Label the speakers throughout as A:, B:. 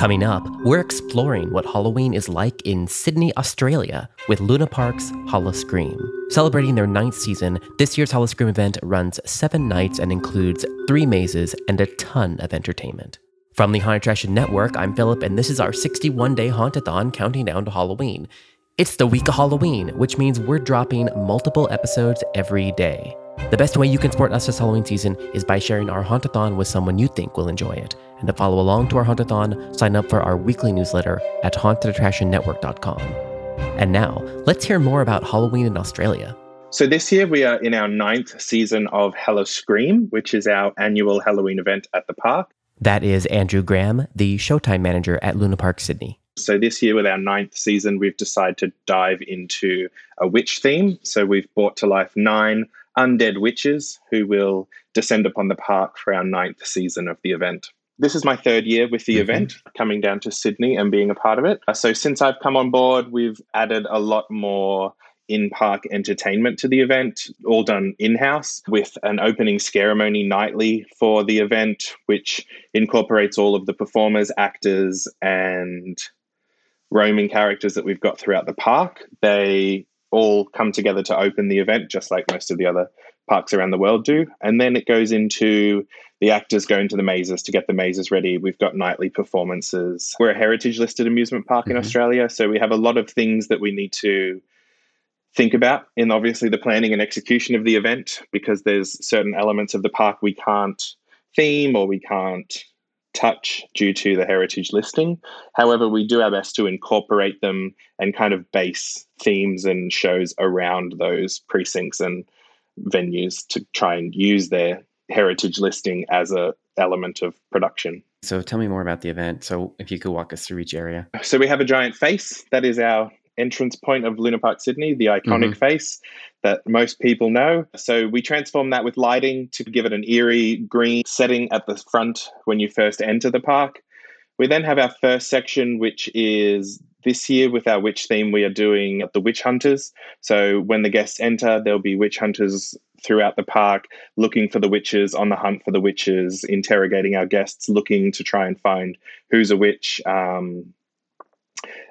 A: Coming up, we're exploring what Halloween is like in Sydney, Australia, with Luna Park's Halloscream. Celebrating their ninth season, this year's Halloscream event runs seven nights and includes three mazes and a ton of entertainment. From the Haunted Attraction Network, I'm Philip, and this is our 61 day Hauntathon counting down to Halloween. It's the week of Halloween, which means we're dropping multiple episodes every day. The best way you can support us this Halloween season is by sharing our Hauntathon with someone you think will enjoy it. And to follow along to our Hauntathon, sign up for our weekly newsletter at hauntedattractionnetwork.com. And now, let's hear more about Halloween in Australia.
B: So this year we are in our ninth season of Halloscream, which is our annual Halloween event at the park.
A: That is Andrew Graham, the Showtime manager at Luna Park Sydney.
B: So this year, with our ninth season, we've decided to dive into a witch theme. So we've brought to life nine undead witches who will descend upon the park for our ninth season of the event. This is my third year with the mm-hmm. event, coming down to Sydney and being a part of it. So since I've come on board, we've added a lot more in park entertainment to the event, all done in house with an opening ceremony nightly for the event, which incorporates all of the performers, actors, and roaming characters that we've got throughout the park. They all come together to open the event, just like most of the other parks around the world do. And then it goes into the actors go into the mazes to get the mazes ready. We've got nightly performances. We're a heritage listed amusement park mm-hmm. in Australia, so we have a lot of things that we need to think about in obviously the planning and execution of the event because there's certain elements of the park we can't theme or we can't touch due to the heritage listing. However, we do our best to incorporate them and kind of base themes and shows around those precincts and venues to try and use their heritage listing as a element of production.
A: So tell me more about the event. So if you could walk us through each area.
B: So we have a giant face. That is our entrance point of Luna Park Sydney, the iconic mm-hmm. face that most people know. So we transform that with lighting to give it an eerie green setting at the front when you first enter the park. We then have our first section, which is this year with our witch theme, we are doing the witch hunters. So when the guests enter, there'll be witch hunters throughout the park looking for the witches, on the hunt for the witches, interrogating our guests, looking to try and find who's a witch, um,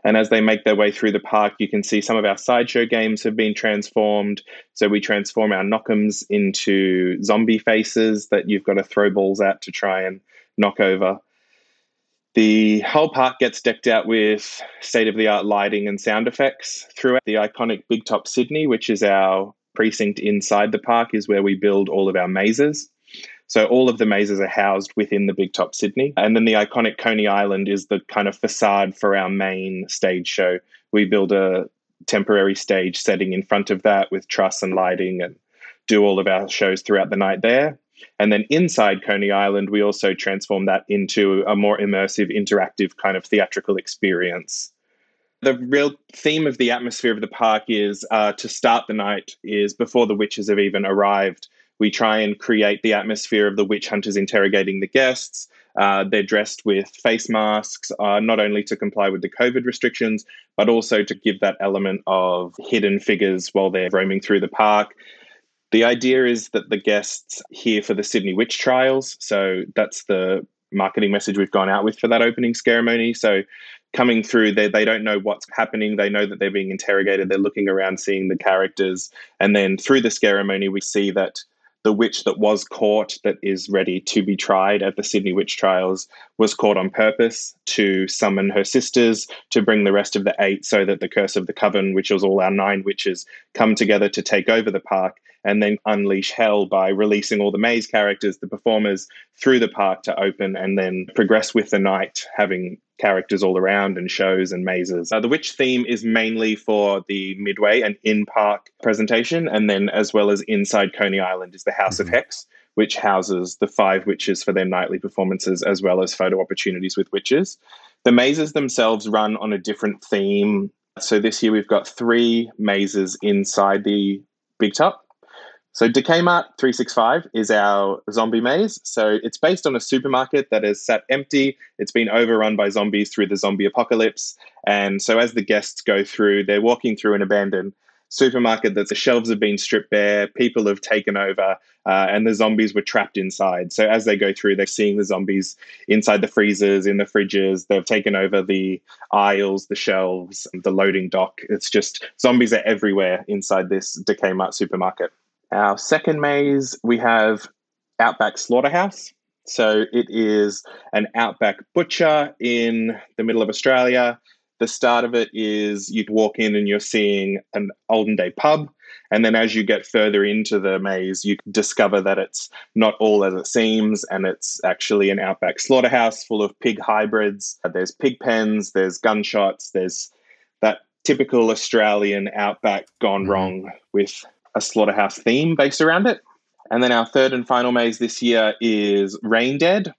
B: and as they make their way through the park, you can see some of our sideshow games have been transformed. So we transform our knock'ems into zombie faces that you've got to throw balls at to try and knock over. The whole park gets decked out with state of the art lighting and sound effects throughout the iconic Big Top Sydney, which is our precinct inside the park, is where we build all of our mazes. So all of the mazes are housed within the Big Top Sydney. And then the iconic Coney Island is the kind of facade for our main stage show. We build a temporary stage setting in front of that with truss and lighting and do all of our shows throughout the night there. And then inside Coney Island, we also transform that into a more immersive, interactive kind of theatrical experience. The real theme of the atmosphere of the park is uh, to start the night is before the witches have even arrived we try and create the atmosphere of the witch hunters interrogating the guests. Uh, they're dressed with face masks, uh, not only to comply with the COVID restrictions, but also to give that element of hidden figures while they're roaming through the park. The idea is that the guests here for the Sydney witch trials. So that's the marketing message we've gone out with for that opening ceremony. So coming through, they, they don't know what's happening. They know that they're being interrogated. They're looking around, seeing the characters. And then through the ceremony, we see that the witch that was caught that is ready to be tried at the Sydney witch trials was caught on purpose to summon her sisters to bring the rest of the eight so that the curse of the coven which was all our nine witches come together to take over the park and then unleash hell by releasing all the maze characters the performers through the park to open and then progress with the night having characters all around and shows and mazes. Uh, the witch theme is mainly for the Midway and in park presentation, and then as well as inside Coney Island is the House mm-hmm. of Hex, which houses the five witches for their nightly performances as well as photo opportunities with witches. The mazes themselves run on a different theme. So this year we've got three mazes inside the Big Top. So Decay Mart 365 is our zombie maze. So it's based on a supermarket that is sat empty. It's been overrun by zombies through the zombie apocalypse. And so as the guests go through, they're walking through an abandoned supermarket that the shelves have been stripped bare, people have taken over, uh, and the zombies were trapped inside. So as they go through, they're seeing the zombies inside the freezers, in the fridges. They've taken over the aisles, the shelves, the loading dock. It's just zombies are everywhere inside this Decay Mart supermarket. Our second maze, we have Outback Slaughterhouse. So it is an outback butcher in the middle of Australia. The start of it is you walk in and you're seeing an olden day pub. And then as you get further into the maze, you discover that it's not all as it seems, and it's actually an outback slaughterhouse full of pig hybrids. There's pig pens, there's gunshots, there's that typical Australian outback gone mm-hmm. wrong with a slaughterhouse theme based around it. And then our third and final maze this year is Rain Dead.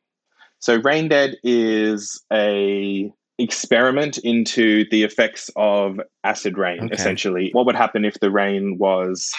B: So Rain Dead is a experiment into the effects of acid rain okay. essentially what would happen if the rain was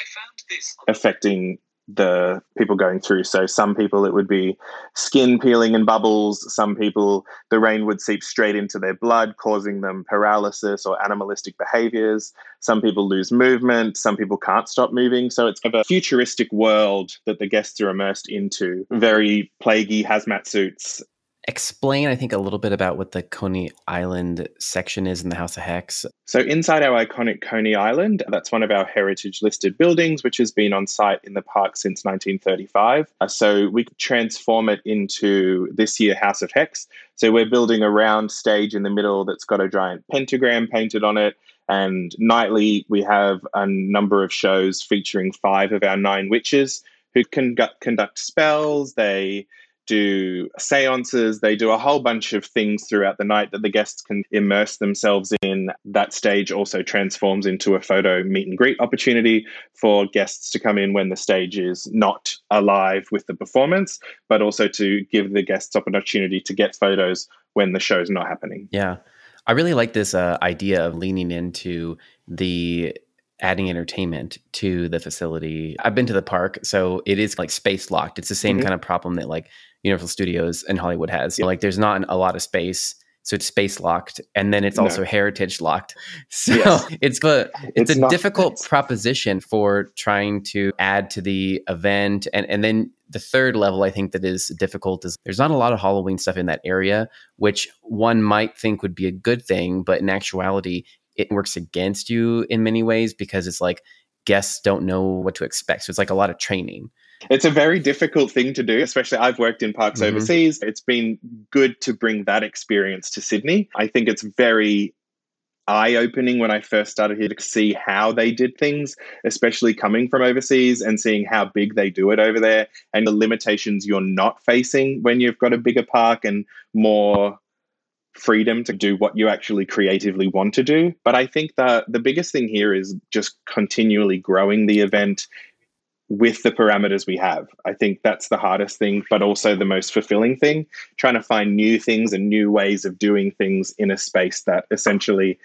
B: affecting the people going through. So some people it would be skin peeling and bubbles. Some people the rain would seep straight into their blood, causing them paralysis or animalistic behaviors. Some people lose movement. Some people can't stop moving. So it's a futuristic world that the guests are immersed into. Very plaguey hazmat suits
A: explain, I think, a little bit about what the Coney Island section is in the House of Hex.
B: So, inside our iconic Coney Island, that's one of our heritage listed buildings, which has been on site in the park since 1935. Uh, so, we transform it into this year House of Hex. So, we're building a round stage in the middle that's got a giant pentagram painted on it. And nightly, we have a number of shows featuring five of our nine witches who can conduct spells. They do seances, they do a whole bunch of things throughout the night that the guests can immerse themselves in. That stage also transforms into a photo meet and greet opportunity for guests to come in when the stage is not alive with the performance, but also to give the guests opportunity to get photos when the show's not happening.
A: Yeah. I really like this uh, idea of leaning into the adding entertainment to the facility. I've been to the park, so it is like space locked. It's the same mm-hmm. kind of problem that like Universal Studios and Hollywood has. Yeah. Like there's not a lot of space. So it's space locked, and then it's no. also heritage locked. So yes. it's a it's, it's a difficult nice. proposition for trying to add to the event, and and then the third level I think that is difficult is there's not a lot of Halloween stuff in that area, which one might think would be a good thing, but in actuality, it works against you in many ways because it's like guests don't know what to expect. So it's like a lot of training.
B: It's a very difficult thing to do, especially I've worked in parks mm-hmm. overseas. It's been good to bring that experience to Sydney. I think it's very eye opening when I first started here to see how they did things, especially coming from overseas and seeing how big they do it over there and the limitations you're not facing when you've got a bigger park and more freedom to do what you actually creatively want to do. But I think that the biggest thing here is just continually growing the event with the parameters we have. I think that's the hardest thing, but also the most fulfilling thing. Trying to find new things and new ways of doing things in a space that essentially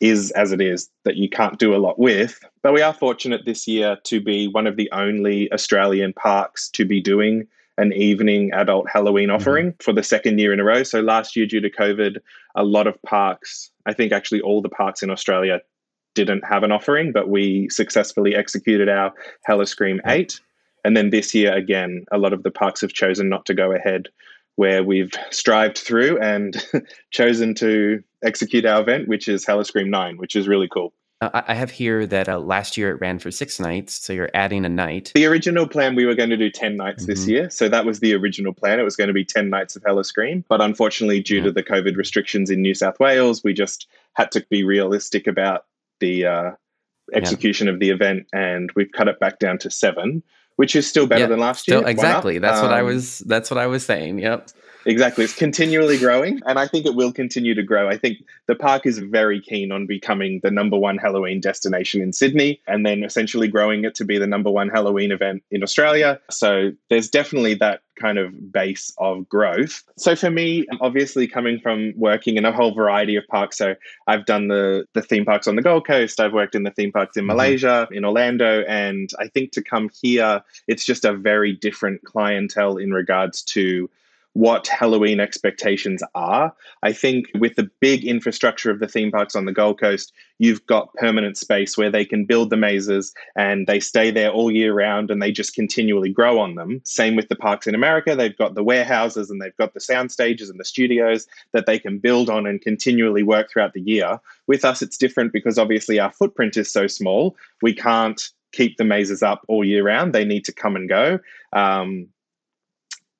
B: is as it is, that you can't do a lot with. But we are fortunate this year to be one of the only Australian parks to be doing an evening adult Halloween mm-hmm. offering for the second year in a row. So last year, due to COVID, a lot of parks, I think actually all the parks in Australia didn't have an offering, but we successfully executed our Halloscream 8. And then this year, again, a lot of the parks have chosen not to go ahead, where we've strived through and chosen to execute our event, which is Halloscream 9, which is really cool.
A: Uh, I have here that uh, last year it ran for six nights, so you're adding a night.
B: The original plan, we were going to do 10 nights mm-hmm. this year. So that was the original plan. It was going to be 10 nights of Halloscream. But unfortunately, due yeah. to the COVID restrictions in New South Wales, we just had to be realistic about the uh, execution yeah. of the event, and we've cut it back down to seven, which is still better yeah, than last still,
A: year. Exactly. That's um, what I um, was. That's what I was saying. Yep.
B: Exactly. It's continually growing, and I think it will continue to grow. I think the park is very keen on becoming the number one Halloween destination in Sydney and then essentially growing it to be the number one Halloween event in Australia. So there's definitely that kind of base of growth. So for me, obviously coming from working in a whole variety of parks, so I've done the the theme parks on the Gold Coast, I've worked in the theme parks in mm-hmm. Malaysia, in Orlando, and I think to come here, it's just a very different clientele in regards to what Halloween expectations are. I think with the big infrastructure of the theme parks on the Gold Coast, you've got permanent space where they can build the mazes and they stay there all year round and they just continually grow on them. Same with the parks in America. They've got the warehouses and they've got the sound stages and the studios that they can build on and continually work throughout the year. With us, it's different because obviously our footprint is so small. We can't keep the mazes up all year round. They need to come and go. Um,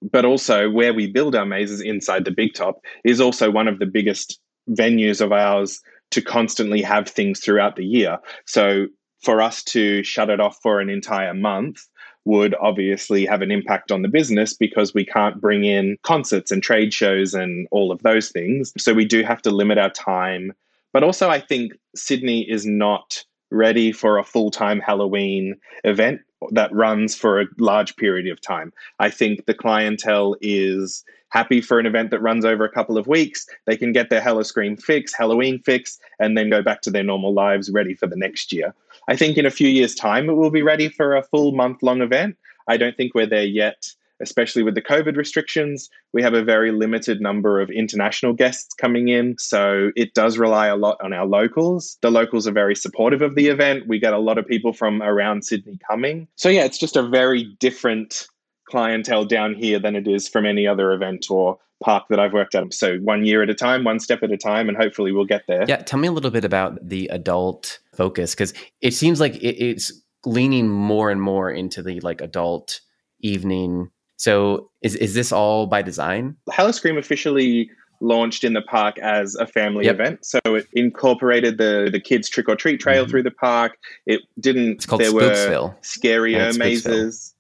B: but also where we build our mazes inside the big top is also one of the biggest venues of ours to constantly have things throughout the year. So for us to shut it off for an entire month would obviously have an impact on the business because we can't bring in concerts and trade shows and all of those things. So we do have to limit our time. But also, I think Sydney is not ready for a full time Halloween event that runs for a large period of time. I think the clientele is happy for an event that runs over a couple of weeks. They can get their Halloscream fix, Halloween fix, and then go back to their normal lives ready for the next year. I think in a few years' time, it will be ready for a full month long event. I don't think we're there yet especially with the COVID restrictions. We have a very limited number of international guests coming in. So it does rely a lot on our locals. The locals are very supportive of the event. We get a lot of people from around Sydney coming. So, yeah, it's just a very different clientele down here than it is from any other event or park that I've worked at. So one year at a time, one step at a time, and hopefully we'll get there.
A: Yeah, tell me a little bit about the adult focus because it seems like it's leaning more and more into the like adult evening so is is this all by design?
B: Halloscream officially launched in the park as a family yep. event. So it incorporated the the kids trick or treat trail mm-hmm. through the park. It didn't.
A: It's called there Spooksville.
B: were scarier mazes.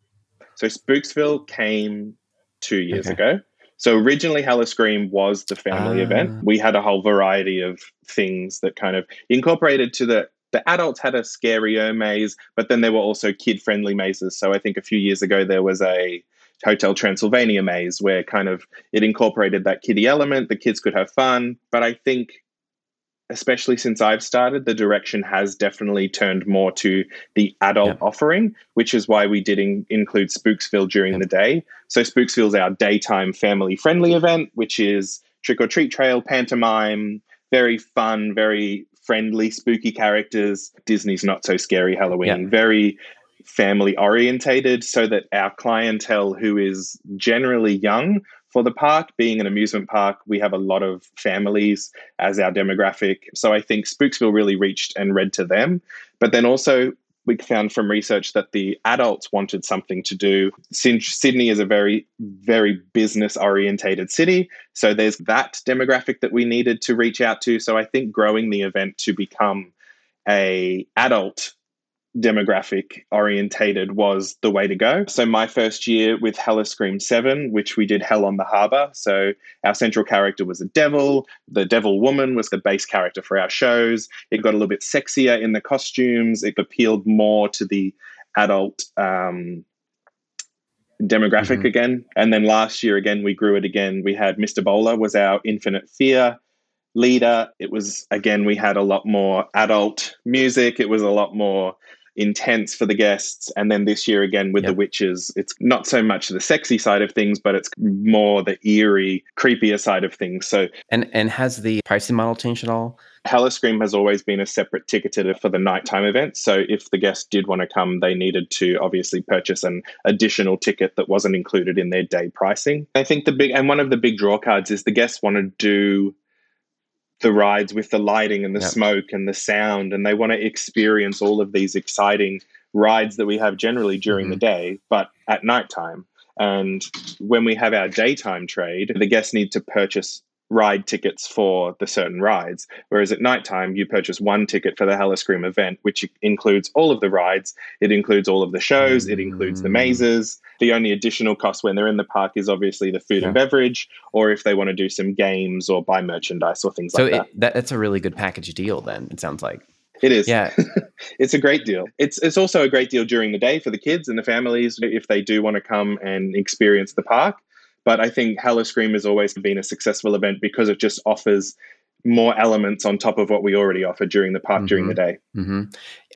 B: So Spooksville came two years okay. ago. So originally, Halloscream was the family event. Ah. We had a whole variety of things that kind of incorporated to the the adults had a scarier maze, but then there were also kid friendly mazes. So I think a few years ago there was a Hotel Transylvania maze, where kind of it incorporated that kiddie element. The kids could have fun. But I think, especially since I've started, the direction has definitely turned more to the adult offering, which is why we did in- include Spooksville during the day. So Spooksville's our daytime family friendly event, which is trick or treat trail, pantomime, very fun, very friendly, spooky characters. Disney's not so scary Halloween, very family orientated so that our clientele who is generally young for the park being an amusement park we have a lot of families as our demographic so i think spooksville really reached and read to them but then also we found from research that the adults wanted something to do. Sydney is a very, very business orientated city. So there's that demographic that we needed to reach out to. So I think growing the event to become a adult demographic orientated was the way to go. So my first year with Halloscream 7, which we did Hell on the Harbour. So our central character was a devil. The devil woman was the base character for our shows. It got a little bit sexier in the costumes. It appealed more to the adult um, demographic mm-hmm. again. And then last year again, we grew it again. We had Mr. Bowler was our infinite fear leader. It was again, we had a lot more adult music. It was a lot more intense for the guests. And then this year again with yep. the witches, it's not so much the sexy side of things, but it's more the eerie, creepier side of things. So
A: and and has the pricing model changed at all?
B: Halloscream has always been a separate ticketed for the nighttime event. So if the guests did want to come, they needed to obviously purchase an additional ticket that wasn't included in their day pricing. I think the big and one of the big draw cards is the guests want to do the rides with the lighting and the yep. smoke and the sound and they want to experience all of these exciting rides that we have generally during mm-hmm. the day but at nighttime and when we have our daytime trade the guests need to purchase ride tickets for the certain rides. Whereas at nighttime, you purchase one ticket for the Halloscream event, which includes all of the rides, it includes all of the shows, it includes the mm. mazes. The only additional cost when they're in the park is obviously the food yeah. and beverage, or if they want to do some games or buy merchandise or things so like that.
A: So that's a really good package deal, then, it sounds like.
B: It is.
A: Yeah.
B: it's a great deal. It's it's also a great deal during the day for the kids and the families if they do want to come and experience the park. But I think Halloscream has always been a successful event because it just offers more elements on top of what we already offer during the park mm-hmm. during the day.
A: Mm-hmm.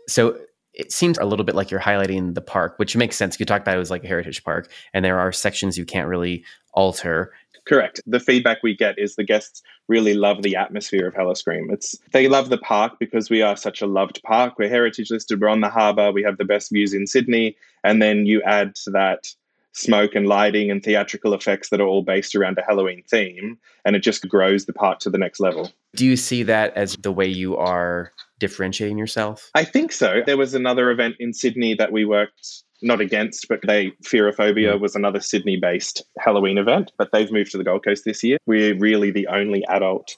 A: So it seems a little bit like you're highlighting the park, which makes sense. You talked about it was like a heritage park, and there are sections you can't really alter.
B: Correct. The feedback we get is the guests really love the atmosphere of Halloscream. It's they love the park because we are such a loved park. We're heritage listed. We're on the harbour. We have the best views in Sydney, and then you add to that smoke and lighting and theatrical effects that are all based around a Halloween theme, and it just grows the park to the next level.
A: Do you see that as the way you are differentiating yourself?
B: I think so. There was another event in Sydney that we worked not against, but they Fearophobia mm. was another Sydney based Halloween event, but they've moved to the Gold Coast this year. We're really the only adult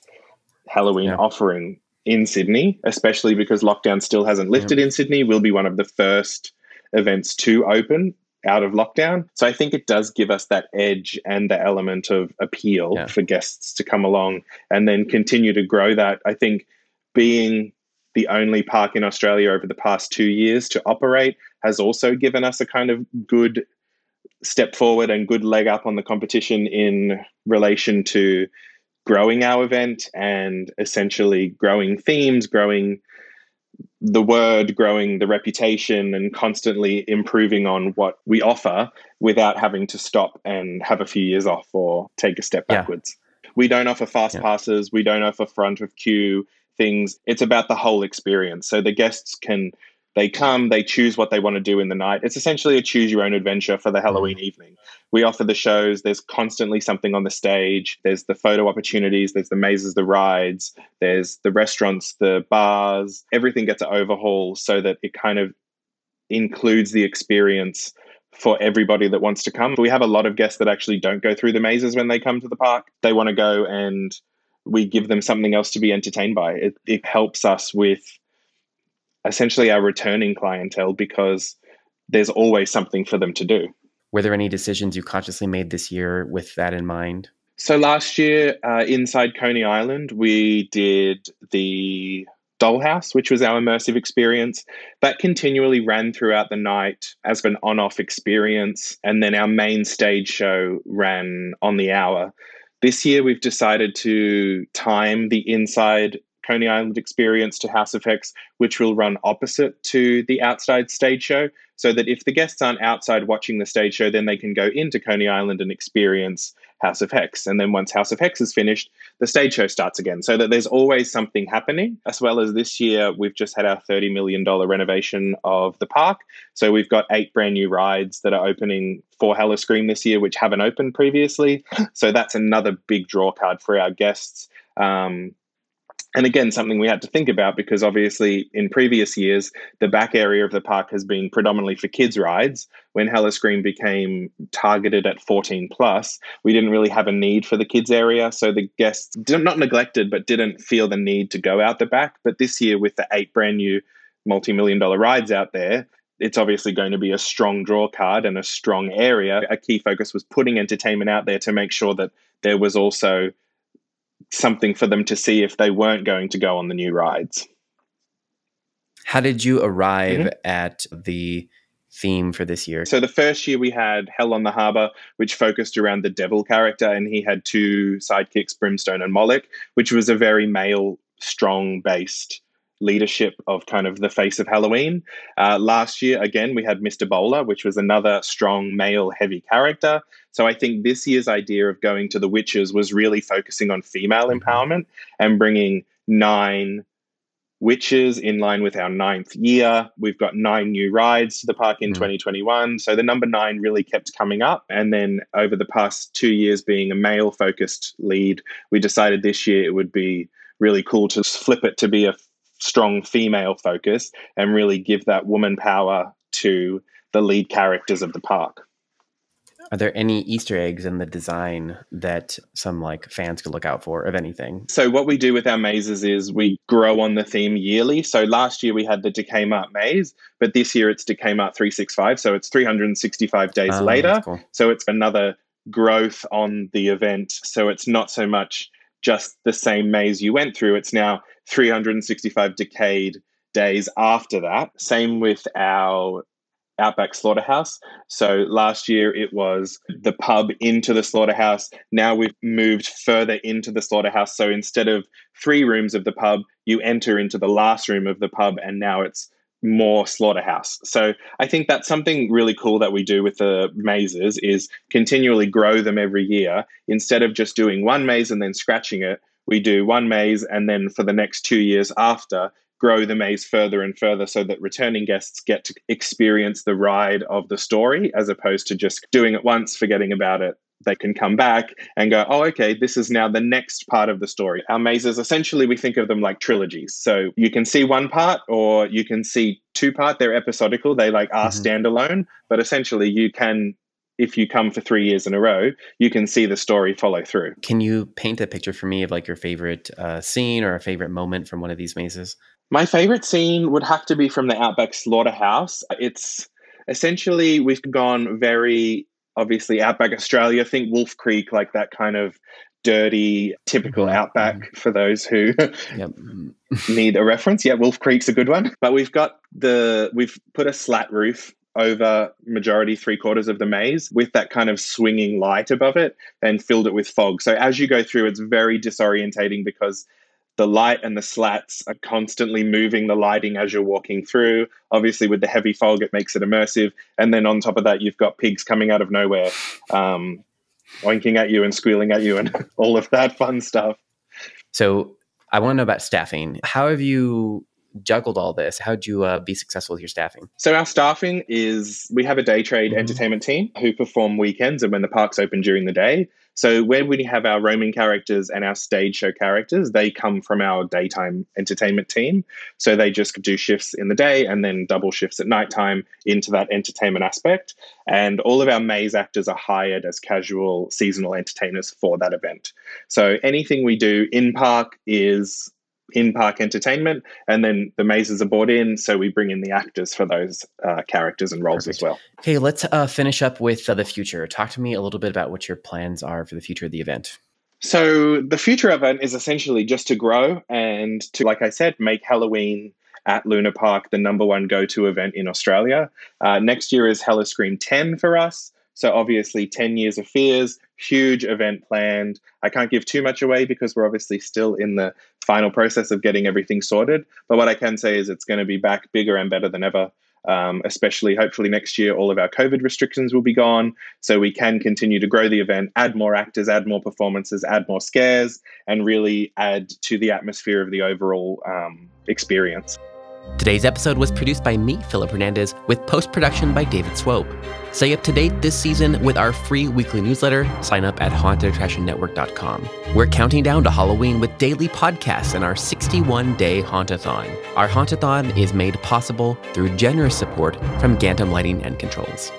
B: Halloween yeah. offering in Sydney, especially because lockdown still hasn't lifted yeah. in Sydney. We'll be one of the first events to open out of lockdown. So I think it does give us that edge and the element of appeal yeah. for guests to come along and then continue to grow that. I think being the only park in Australia over the past two years to operate has also given us a kind of good step forward and good leg up on the competition in relation to growing our event and essentially growing themes, growing the word, growing the reputation, and constantly improving on what we offer without having to stop and have a few years off or take a step backwards. Yeah. We don't offer fast yeah. passes, we don't offer front of queue things. It's about the whole experience. So the guests can they come, they choose what they want to do in the night. It's essentially a choose your own adventure for the Halloween evening. We offer the shows, there's constantly something on the stage. There's the photo opportunities, there's the mazes, the rides, there's the restaurants, the bars. Everything gets an overhaul so that it kind of includes the experience for everybody that wants to come. We have a lot of guests that actually don't go through the mazes when they come to the park. They want to go and we give them something else to be entertained by. It, it helps us with essentially our returning clientele because there's always something for them to do.
A: Were there any decisions you consciously made this year with that in mind?
B: So last year, uh, inside Coney Island, we did the Dollhouse, which was our immersive experience. That continually ran throughout the night as an on off experience. And then our main stage show ran on the hour. This year, we've decided to time the inside Coney Island experience to House of Hex, which will run opposite to the outside stage show, so that if the guests aren't outside watching the stage show, then they can go into Coney Island and experience House of Hex. And then once House of Hex is finished, the stage show starts again, so that there's always something happening. As well as this year, we've just had our $30 million renovation of the park. So we've got eight brand new rides that are opening for Halloscream this year, which haven't opened previously. So that's another big draw card for our guests. Um, and again, something we had to think about because obviously in previous years, the back area of the park has been predominantly for kids' rides. When Halloscream became targeted at 14 plus, we didn't really have a need for the kids' area. So the guests, not neglected, but didn't feel the need to go out the back. But this year, with the eight brand new multi million dollar rides out there, it's obviously going to be a strong draw card and a strong area. A key focus was putting entertainment out there to make sure that there was also something for them to see if they weren't going to go on the new rides.
A: How did you arrive mm-hmm. at the theme for this year?
B: So the first year we had Hell on the Harbour, which focused around the devil character, and he had two sidekicks, Brimstone and Moloch, which was a very male, strong based leadership of kind of the face of Halloween. Uh, last year, again, we had Mr. Bowler, which was another strong male heavy character. So I think this year's idea of going to the witches was really focusing on female mm-hmm. empowerment and bringing nine witches in line with our ninth year. We've got nine new rides to the park in mm. 2021. So the number nine really kept coming up. And then over the past two years, being a male focused lead, we decided this year it would be really cool to flip it to be a strong female focus and really give that woman power to the lead characters of the park.
A: Are there any Easter eggs in the design that some like fans could look out for, of anything?
B: So what we do with our mazes is we grow on the theme yearly. So last year we had the Decay Mart maze, but this year it's Decay Mart 365. So it's 365 days oh, later. Cool. So it's another growth on the event. So it's not so much just the same maze you went through. It's now 365 decayed days after that. Same with our Outback Slaughterhouse. So last year it was the pub into the slaughterhouse. Now we've moved further into the slaughterhouse. So instead of three rooms of the pub, you enter into the last room of the pub, and now it's more slaughterhouse. So I think that's something really cool that we do with the mazes is continually grow them every year instead of just doing one maze and then scratching it. We do one maze and then for the next 2 years after grow the maze further and further so that returning guests get to experience the ride of the story as opposed to just doing it once forgetting about it they can come back and go, oh, okay, this is now the next part of the story. Our mazes, essentially, we think of them like trilogies. So you can see one part or you can see two part. They're episodical. They like are mm-hmm. standalone, but essentially you can if you come for three years in a row, you can see the story follow through.
A: Can you paint a picture for me of like your favorite uh, scene or a favorite moment from one of these mazes?
B: My favorite scene would have to be from the Outback Slaughterhouse. It's essentially we've gone very obviously Outback Australia. Think Wolf Creek, like that kind of dirty, typical mm-hmm. Outback for those who yep. need a reference. Yeah, Wolf Creek's a good one. But we've got the we've put a slat roof over majority three quarters of the maze with that kind of swinging light above it and filled it with fog. So as you go through, it's very disorientating because the light and the slats are constantly moving the lighting as you're walking through. Obviously, with the heavy fog, it makes it immersive. And then on top of that, you've got pigs coming out of nowhere, um, oinking at you and squealing at you, and all of that fun stuff.
A: So, I want to know about staffing. How have you juggled all this? How'd you uh, be successful with your staffing?
B: So our staffing is we have a day trade mm-hmm. entertainment team who perform weekends and when the park's open during the day. So when we have our roaming characters and our stage show characters, they come from our daytime entertainment team. So they just do shifts in the day and then double shifts at nighttime into that entertainment aspect. And all of our maze actors are hired as casual seasonal entertainers for that event. So anything we do in park is in park entertainment, and then the mazes are brought in, so we bring in the actors for those uh, characters and roles Perfect. as well.
A: Okay, let's uh, finish up with uh, the future. Talk to me a little bit about what your plans are for the future of the event.
B: So the future event is essentially just to grow and to, like I said, make Halloween at Luna Park the number one go-to event in Australia. Uh, next year is Halloscream 10 for us. So obviously, 10 years of fears, huge event planned. I can't give too much away because we're obviously still in the final process of getting everything sorted. But what I can say is it's going to be back bigger and better than ever. Um, especially hopefully next year, all of our COVID restrictions will be gone. So we can continue to grow the event, add more actors, add more performances, add more scares, and really add to the atmosphere of the overall um, experience.
A: Today's episode was produced by me, Philip Hernandez, with post production by David Swope. Stay up to date this season with our free weekly newsletter. Sign up at hauntedattractionnetwork.com. We're counting down to Halloween with daily podcasts and our 61 day Hauntathon. Our Hauntathon is made possible through generous support from Gantom Lighting and Controls.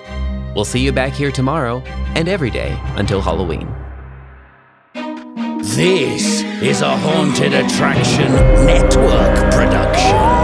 A: We'll see you back here tomorrow and every day until Halloween.
C: This is a Haunted Attraction Network production.